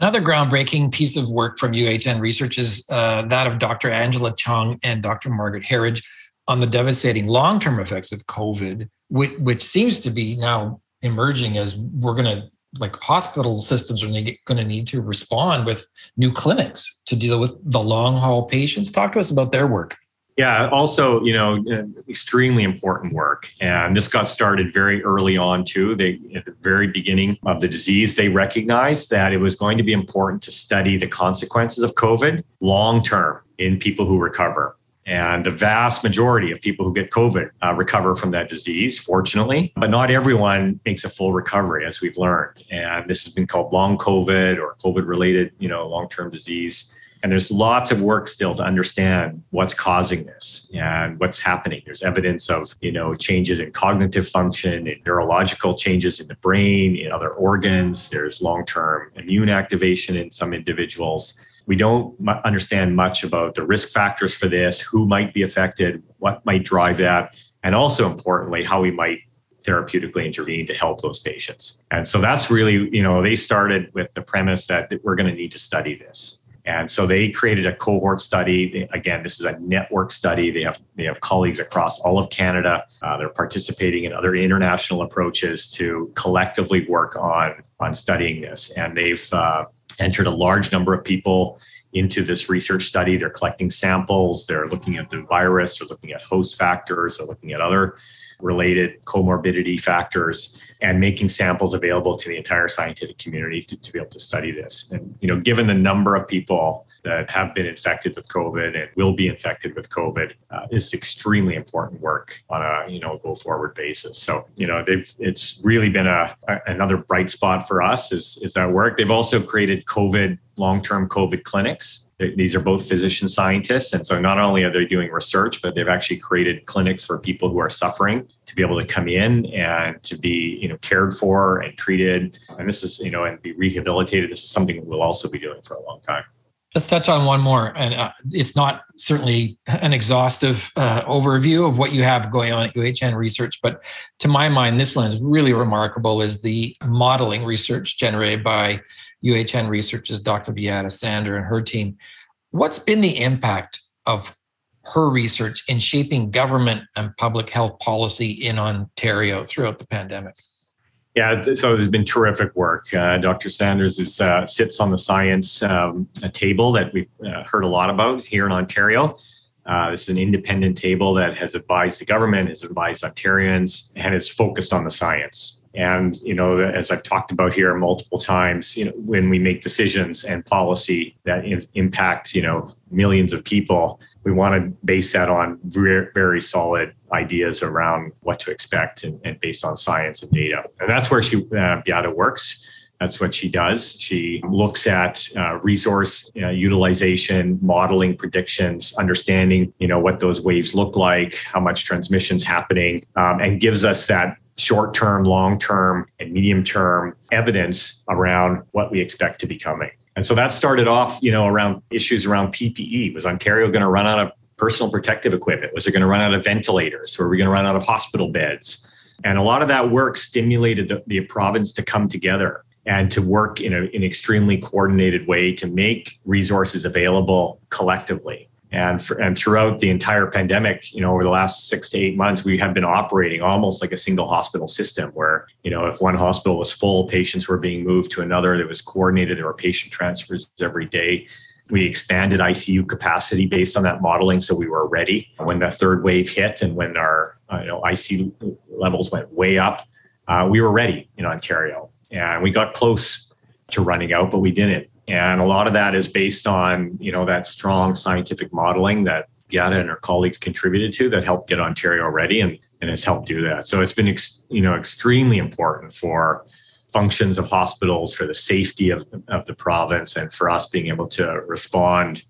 Another groundbreaking piece of work from UHN research is uh, that of Dr. Angela Cheung and Dr. Margaret Herridge on the devastating long term effects of COVID, which, which, seems to be now emerging as we're going to, like, hospital systems are going to need to respond with new clinics to deal with the long haul patients. Talk to us about their work. Yeah, also, you know, uh, extremely important work. And this got started very early on, too. They, at the very beginning of the disease, they recognized that it was going to be important to study the consequences of COVID long term in people who recover. And the vast majority of people who get COVID uh, recover from that disease, fortunately, but not everyone makes a full recovery, as we've learned. And this has been called long COVID or COVID related, you know, long term disease. And there's lots of work still to understand what's causing this and what's happening. There's evidence of, you know, changes in cognitive function, in neurological changes in the brain, in other organs. There's long-term immune activation in some individuals. We don't understand much about the risk factors for this, who might be affected, what might drive that, and also importantly, how we might therapeutically intervene to help those patients. And so that's really, you know, they started with the premise that we're going to need to study this. And so they created a cohort study. Again, this is a network study. They have they have colleagues across all of Canada. Uh, they're participating in other international approaches to collectively work on on studying this. And they've uh, entered a large number of people into this research study. They're collecting samples. They're looking at the virus. They're looking at host factors. They're looking at other related comorbidity factors and making samples available to the entire scientific community to, to be able to study this. And, you know, given the number of people that have been infected with COVID and will be infected with COVID uh, is extremely important work on a you know go forward basis. So you know they've it's really been a, a another bright spot for us is is that work. They've also created COVID long term COVID clinics these are both physician scientists. And so not only are they doing research, but they've actually created clinics for people who are suffering to be able to come in and to be, you know, cared for and treated. And this is, you know, and be rehabilitated. This is something we'll also be doing for a long time. Let's touch on one more. And uh, it's not certainly an exhaustive uh, overview of what you have going on at UHN Research, but to my mind, this one is really remarkable is the modeling research generated by UHN Research's Dr. Beata Sander and her team. What's been the impact of her research in shaping government and public health policy in Ontario throughout the pandemic? Yeah, so there's been terrific work. Uh, Dr. Sanders is, uh, sits on the science um, table that we've uh, heard a lot about here in Ontario. Uh, this is an independent table that has advised the government, has advised Ontarians, and is focused on the science. And you know, as I've talked about here multiple times, you know, when we make decisions and policy that impact you know millions of people, we want to base that on very, very solid ideas around what to expect and, and, based on science and data. And that's where she uh, Beata works. That's what she does. She looks at uh, resource uh, utilization, modeling predictions, understanding, you know, what those waves look like, how much transmission's happening, um, and gives us that short term, long term, and medium term evidence around what we expect to be coming. And so that started off, you know, around issues around PPE. Was Ontario going to run out of personal protective equipment? Was it going to run out of ventilators? Were we going to run out of hospital beds? And a lot of that work stimulated the, the province to come together and to work in a, an extremely coordinated way to make resources available collectively. And, for, and throughout the entire pandemic, you know, over the last six to eight months, we have been operating almost like a single hospital system where, you know, if one hospital was full, patients were being moved to another. There was coordinated, there were patient transfers every day. We expanded ICU capacity based on that modeling, so we were ready when the third wave hit and when our uh, you know ICU levels went way up. Uh, we were ready in Ontario, and we got close to running out, but we didn't. And a lot of that is based on, you know, that strong scientific modeling that Beata and her colleagues contributed to that helped get Ontario ready and, and has helped do that. So it's been, ex, you know, extremely important for functions of hospitals, for the safety of, of the province, and for us being able to respond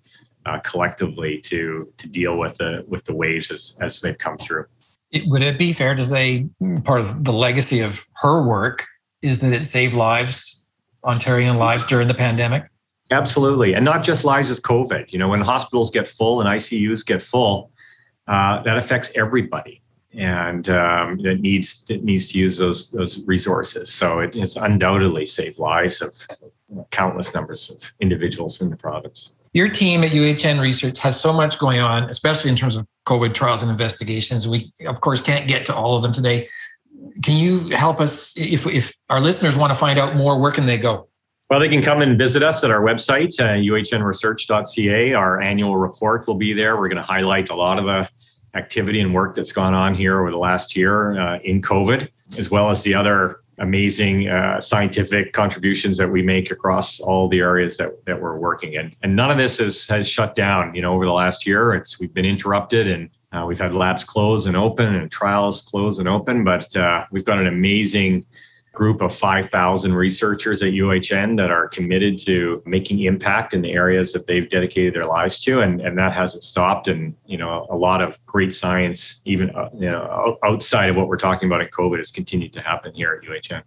uh, collectively to to deal with the with the waves as, as they've come through. It, would it be fair to say part of the legacy of her work is that it saved lives Ontarian lives during the pandemic? Absolutely. And not just lives with COVID. You know, when hospitals get full and ICUs get full, uh, that affects everybody. And um, it needs it needs to use those those resources. So it, has undoubtedly saved lives of countless numbers of individuals in the province. Your team at UHN Research has so much going on, especially in terms of COVID trials and investigations. We, of course, can't get to all of them today can you help us if, if our listeners want to find out more where can they go well, they can come and visit us at our website, uh, uhnresearch.ca. Our annual report will be there. We're going to highlight a lot of the activity and work that's gone on here over the last year uh, in COVID, as well as the other amazing uh, scientific contributions that we make across all the areas that, that we're working in. And none of this has, has shut down, you know, over the last year. It's we've been interrupted and uh, we've had labs close and open and trials close and open, but uh, we've got an amazing group of 5,000 researchers at UHN that are committed to making impact in the areas that they've dedicated their lives to. And, and that hasn't stopped. And, you know, a lot of great science, even, uh, you know, outside of what we're talking about in COVID has continued to happen here at UHN.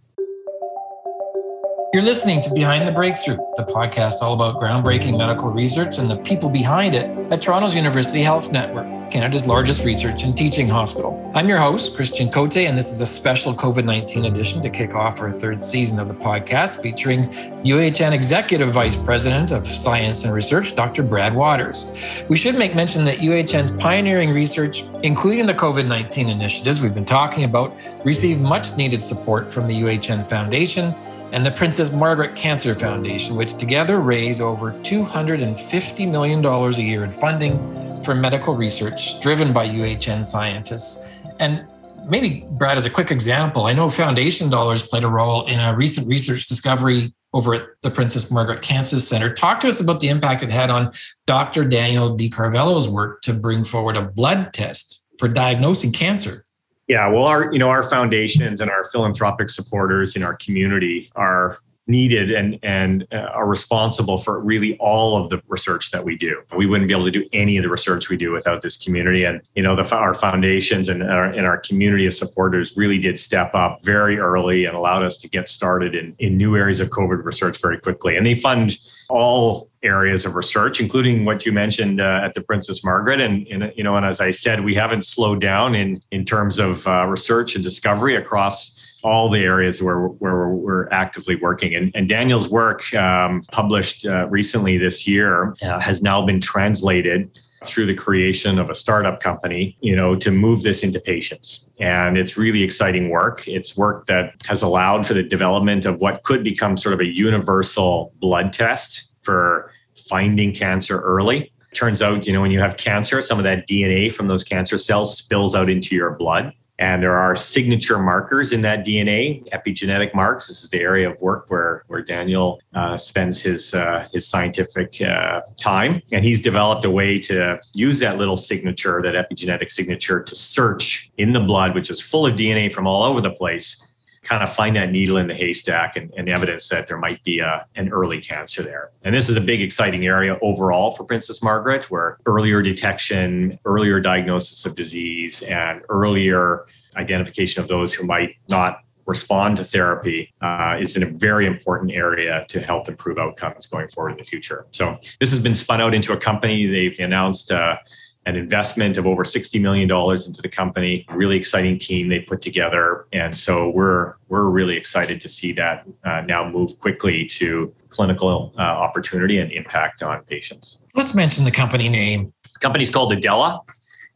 You're listening to Behind the Breakthrough, the podcast all about groundbreaking medical research and the people behind it at Toronto's University Health Network, Canada's largest research and teaching hospital. I'm your host, Christian Cote, and this is a special COVID 19 edition to kick off our third season of the podcast featuring UHN Executive Vice President of Science and Research, Dr. Brad Wouters. We should make mention that UHN's pioneering research, including the COVID 19 initiatives we've been talking about, received much needed support from the UHN Foundation and the Princess Margaret Cancer Foundation, which together raise over $250 million a year in funding for medical research driven by UHN scientists. And maybe, Brad, as a quick example, I know foundation dollars played a role in a recent research discovery over at the Princess Margaret Cancer Center. Talk to us about the impact it had on Dr. Daniel De Carvalho's work to bring forward a blood test for diagnosing cancer. Yeah, well, our you know our foundations and our philanthropic supporters in our community are needed and and uh, are responsible for really all of the research that we do. We wouldn't be able to do any of the research we do without this community. And you know, the our foundations and our, and our community of supporters really did step up very early and allowed us to get started in in new areas of COVID research very quickly. And they fund all areas of research, including what you mentioned uh, at the Princess Margaret. And, and, you know, and as I said, we haven't slowed down in in terms of uh, research and discovery across all the areas where, where we're actively working. And, and Daniel's work, um, published uh, recently this year, uh, has now been translated through the creation of a startup company, you know, to move this into patients. And it's really exciting work. It's work that has allowed for the development of what could become sort of a universal blood test for finding cancer early. Turns out, you know, when you have cancer, some of that DNA from those cancer cells spills out into your blood. And there are signature markers in that DNA, epigenetic marks. This is the area of work where, where Daniel uh, spends his, uh, his scientific uh, time. And he's developed a way to use that little signature, that epigenetic signature, to search in the blood, which is full of DNA from all over the place, kind of find that needle in the haystack and, and evidence that there might be a, an early cancer there. And this is a big, exciting area overall for Princess Margaret, where earlier detection, earlier diagnosis of disease, and earlier identification of those who might not respond to therapy uh, is in a very important area to help improve outcomes going forward in the future. So this has been spun out into a company. They've announced uh, an investment of over $60 million into the company. Really exciting team they put together. And so we're, we're really excited to see that uh, now move quickly to clinical uh, opportunity and impact on patients. Let's mention the company name. The company's called Adela.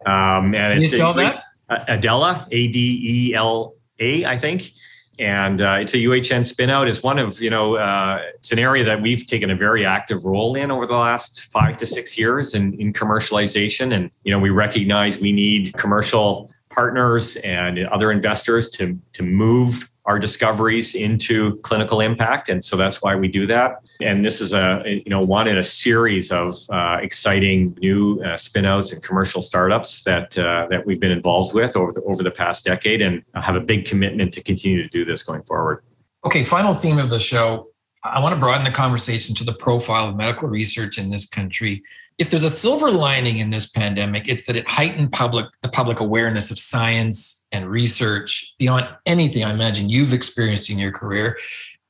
Um, and Can you spell that? Adela, A D E L A, I think and uh, it's a UHN spinout. is one of you know uh, it's an area that we've taken a very active role in over the last five to six years in, in commercialization, and you know we recognize we need commercial partners and other investors to to move our discoveries into clinical impact. And so that's why we do that. And this is a, you know, one in a series of uh, exciting new uh, spinouts and commercial startups that, uh, that we've been involved with over the, over the past decade and have a big commitment to continue to do this going forward. Okay, final theme of the show. I want to broaden the conversation to the profile of medical research in this country. If there's a silver lining in this pandemic, it's that it heightened public the public awareness of science and research beyond anything I imagine you've experienced in your career.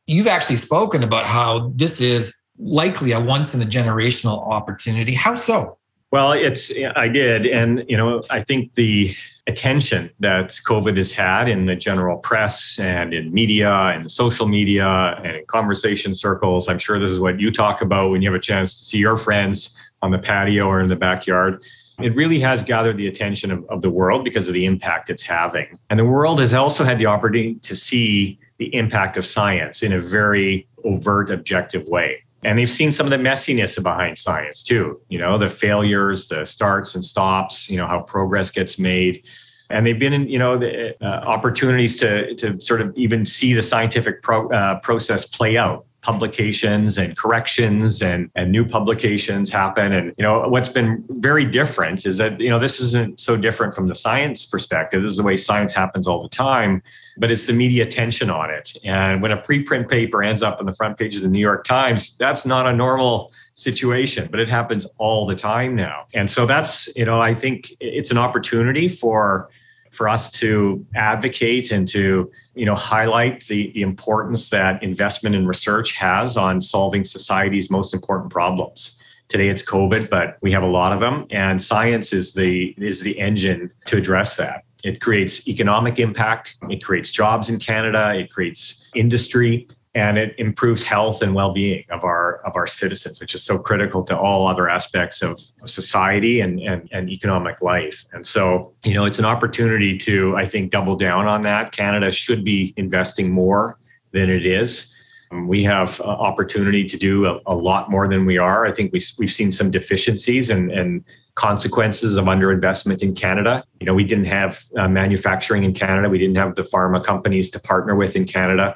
You've actually spoken about how this is likely a once in a generational opportunity. How so? Well, it's I did, and you know, I think the attention that COVID has had in the general press and in media and social media and in conversation circles. I'm sure this is what you talk about when you have a chance to see your friends on the patio or in the backyard it really has gathered the attention of, of the world because of the impact it's having. And the world has also had the opportunity to see the impact of science in a very overt, objective way. And they've seen some of the messiness behind science too, you know, the failures, the starts and stops, you know, how progress gets made. And they've been in, you know, the uh, opportunities to, to sort of even see the scientific pro, uh, process play out publications and corrections and, and new publications happen. And, you know, what's been very different is that, you know, this isn't so different from the science perspective. This is the way science happens all the time. But it's the media attention on it. And when a preprint paper ends up on the front page of the New York Times, that's not a normal situation, but it happens all the time now. And so that's, you know, I think it's an opportunity for for us to advocate and to you know highlight the, the importance that investment in research has on solving society's most important problems today it's covid but we have a lot of them and science is the is the engine to address that it creates economic impact it creates jobs in canada it creates industry and it improves health and well-being of our of our citizens which is so critical to all other aspects of society and, and, and economic life. And so you know it's an opportunity to i think double down on that. Canada should be investing more than it is. Um, we have opportunity to do a, a, lot more than we are. I think we, we've seen some deficiencies and, and consequences of underinvestment in Canada. You know, we didn't have uh, manufacturing in Canada. We didn't have the pharma companies to partner with in Canada.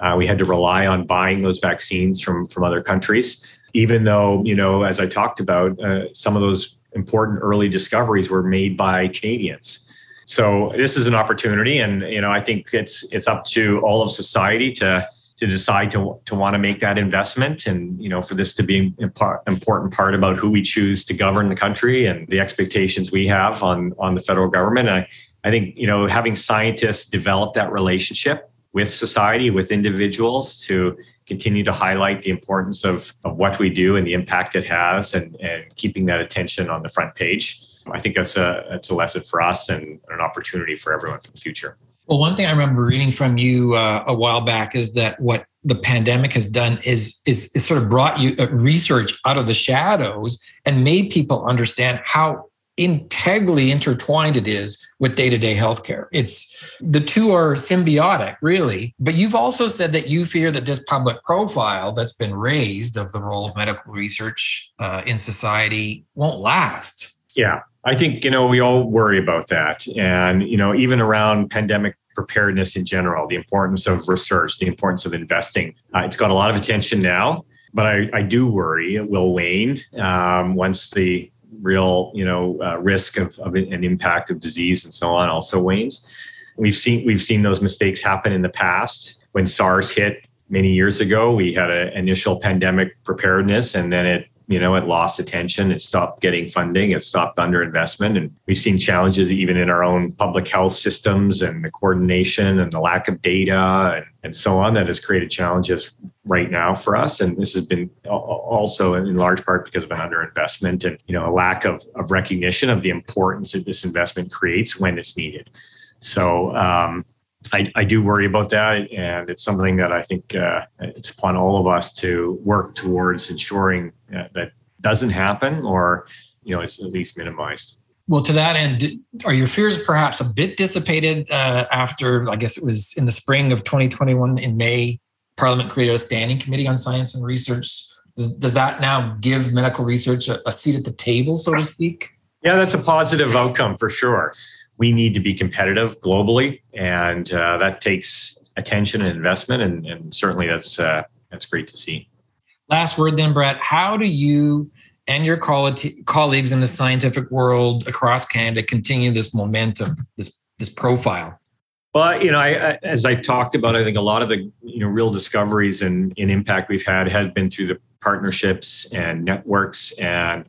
Uh, we had to rely on buying those vaccines from from other countries, even though you know, as I talked about, uh, some of those important early discoveries were made by Canadians. So this is an opportunity, and you know, I think it's it's up to all of society to to decide to to want to make that investment, and you know, for this to be an important part about who we choose to govern the country and the expectations we have on on the federal government. I I think you know, having scientists develop that relationship with society, with individuals to continue to highlight the importance of, of what we do and the impact it has and, and keeping that attention on the front page. I think that's a that's a lesson for us and an opportunity for everyone for the future. Well, one thing I remember reading from you uh, a while back is that what the pandemic has done is, is, is sort of brought you uh, research out of the shadows and made people understand how integrally intertwined it is with day-to-day healthcare. It's the two are symbiotic, really. But you've also said that you fear that this public profile that's been raised of the role of medical research uh, in society won't last. Yeah, I think you know we all worry about that, and you know even around pandemic preparedness in general, the importance of research, the importance of investing. Uh, it's got a lot of attention now, but I, I do worry it will wane um, once the real you know uh, risk of, of an impact of disease and so on also wanes. We've seen we've seen those mistakes happen in the past. When SARS hit many years ago, we had an initial pandemic preparedness, and then it you know, it lost attention. It stopped getting funding. It stopped underinvestment. And we've seen challenges even in our own public health systems and the coordination and the lack of data and, and so on that has created challenges right now for us. And this has been also in large part because of an underinvestment and, you know, a lack of, of recognition of the importance that this investment creates when it's needed. So, um, I, I, do worry about that, and it's something that I think uh, it's upon all of us to work towards ensuring uh, that doesn't happen, or you know, it's at least minimized. Well, to that end, are your fears perhaps a bit dissipated uh, after? I guess it was in the spring of 2021 in May. Parliament created a standing committee on science and research. Does, does that now give medical research a, a seat at the table, so to speak? Yeah, that's a positive outcome for sure we need to be competitive globally, and uh, that takes attention and investment, and, and certainly that's uh, that's great to see. Last word, then, Brett. How do you and your colleagues in the scientific world across Canada continue this momentum, this this profile? Well, you know, I, I, as I talked about, I think a lot of the you know real discoveries and, and impact we've had has been through the partnerships and networks, and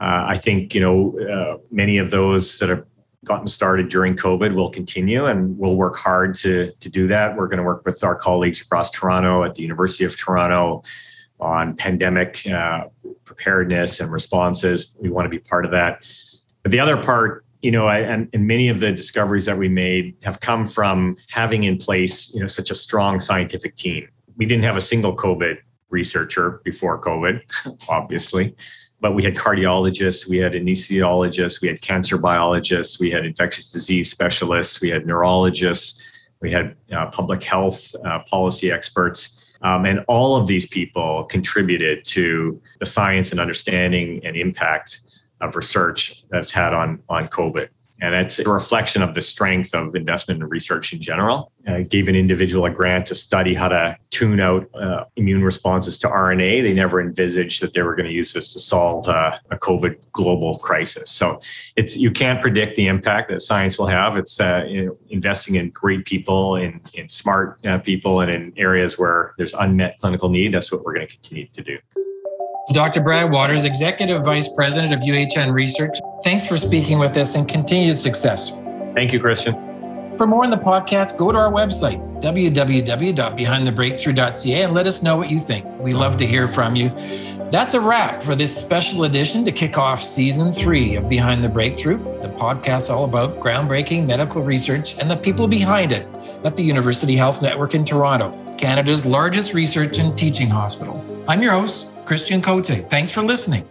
uh, I think you know uh, many of those that are gotten started during COVID will continue, and we'll work hard to, to do that. We're going to work with our colleagues across Toronto at the University of Toronto on pandemic uh, preparedness and responses. We want to be part of that. But the other part, you know, I, and, and many of the discoveries that we made have come from having in place, you know, such a strong scientific team. We didn't have a single COVID researcher before COVID, obviously but we had cardiologists, we had anesthesiologists, we had cancer biologists, we had infectious disease specialists, we had neurologists, we had uh, public health uh, policy experts. Um, and all of these people contributed to the science and understanding and impact of research that's had on, on COVID. And that's a reflection of the strength of investment in research in general. I gave an individual a grant to study how to tune out uh, immune responses to RNA. They never envisaged that they were going to use this to solve uh, a COVID global crisis. So it's you can't predict the impact that science will have. It's uh, investing in great people, in, in smart uh, people, and in areas where there's unmet clinical need. That's what we're going to continue to do. Dr. Brad Wouters, Executive Vice President of UHN Research, thanks for speaking with us and continued success. Thank you, Christian. For more on the podcast, go to our website, www.behindthebreakthrough.ca, and let us know what you think. We love to hear from you. That's a wrap for this special edition to kick off season three of Behind the Breakthrough, the podcast all about groundbreaking medical research and the people behind it at the University Health Network in Toronto, Canada's largest research and teaching hospital. I'm your host, Christian Cote. Thanks for listening.